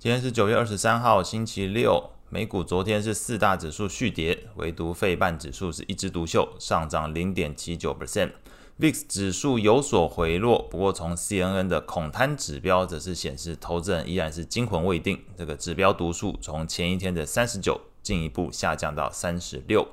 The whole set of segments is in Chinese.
今天是九月二十三号，星期六。美股昨天是四大指数续跌，唯独费半指数是一枝独秀，上涨零点七九 percent。VIX 指数有所回落，不过从 CNN 的恐贪指标则是显示，投资人依然是惊魂未定。这个指标读数从前一天的三十九进一步下降到三十六。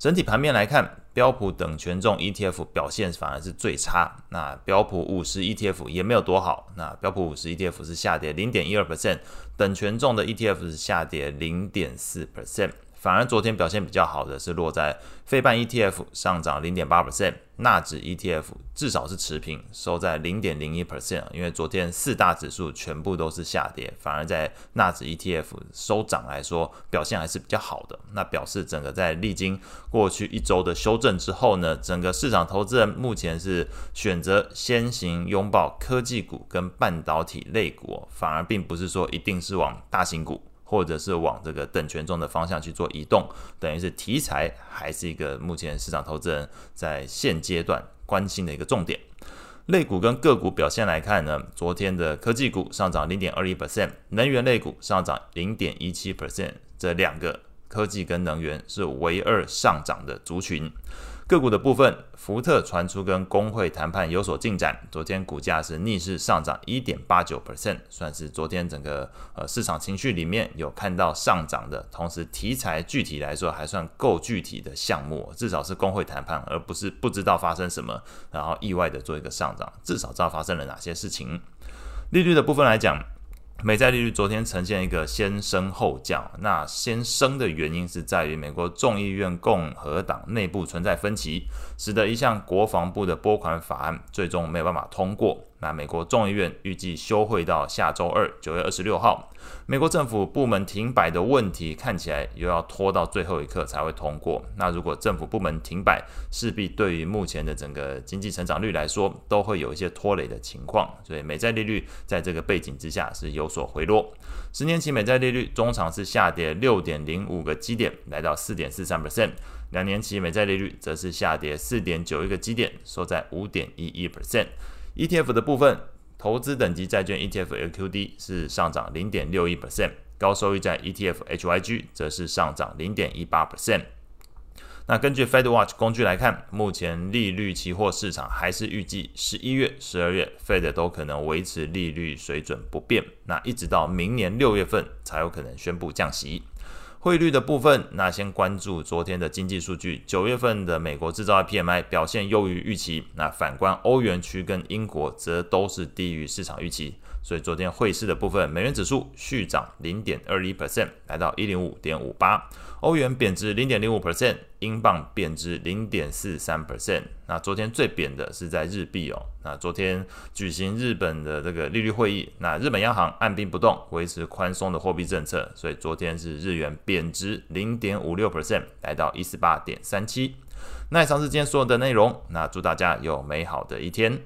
整体盘面来看，标普等权重 ETF 表现反而是最差。那标普五十 ETF 也没有多好。那标普五十 ETF 是下跌零点一二 percent，等权重的 ETF 是下跌零点四 percent。反而昨天表现比较好的是落在费半 ETF 上涨零点八 percent，纳指 ETF 至少是持平，收在零点零一 percent。因为昨天四大指数全部都是下跌，反而在纳指 ETF 收涨来说，表现还是比较好的。那表示整个在历经过去一周的修正之后呢，整个市场投资人目前是选择先行拥抱科技股跟半导体类股，反而并不是说一定是往大型股。或者是往这个等权重的方向去做移动，等于是题材还是一个目前市场投资人在现阶段关心的一个重点。类股跟个股表现来看呢，昨天的科技股上涨零点二一 percent，能源类股上涨零点一七 percent，这两个科技跟能源是唯二上涨的族群。个股的部分，福特传出跟工会谈判有所进展，昨天股价是逆势上涨一点八九 percent，算是昨天整个呃市场情绪里面有看到上涨的，同时题材具体来说还算够具体的项目，至少是工会谈判，而不是不知道发生什么，然后意外的做一个上涨，至少知道发生了哪些事情。利率的部分来讲。美债利率昨天呈现一个先升后降，那先升的原因是在于美国众议院共和党内部存在分歧，使得一项国防部的拨款法案最终没有办法通过。那美国众议院预计休会到下周二，九月二十六号。美国政府部门停摆的问题看起来又要拖到最后一刻才会通过。那如果政府部门停摆，势必对于目前的整个经济成长率来说，都会有一些拖累的情况。所以美债利率在这个背景之下是有所回落。十年期美债利率中场是下跌六点零五个基点，来到四点四三 percent。两年期美债利率则是下跌四点九一个基点，收在五点一一 percent。ETF 的部分，投资等级债券 ETF LQD 是上涨零点六一 percent，高收益债 ETF HYG 则是上涨零点一八 percent。那根据 FedWatch 工具来看，目前利率期货市场还是预计十一月、十二月 Fed 都可能维持利率水准不变，那一直到明年六月份才有可能宣布降息。汇率的部分，那先关注昨天的经济数据。九月份的美国制造业 PMI 表现优于预期，那反观欧元区跟英国则都是低于市场预期。所以昨天汇市的部分，美元指数续涨零点二一 percent，来到一零五点五八；欧元贬值零点零五 percent，英镑贬值零点四三 percent。那昨天最贬的是在日币哦。那昨天举行日本的这个利率会议，那日本央行按兵不动，维持宽松的货币政策，所以昨天是日元贬值零点五六 percent，来到一四八点三七。那以上是今天所有的内容，那祝大家有美好的一天。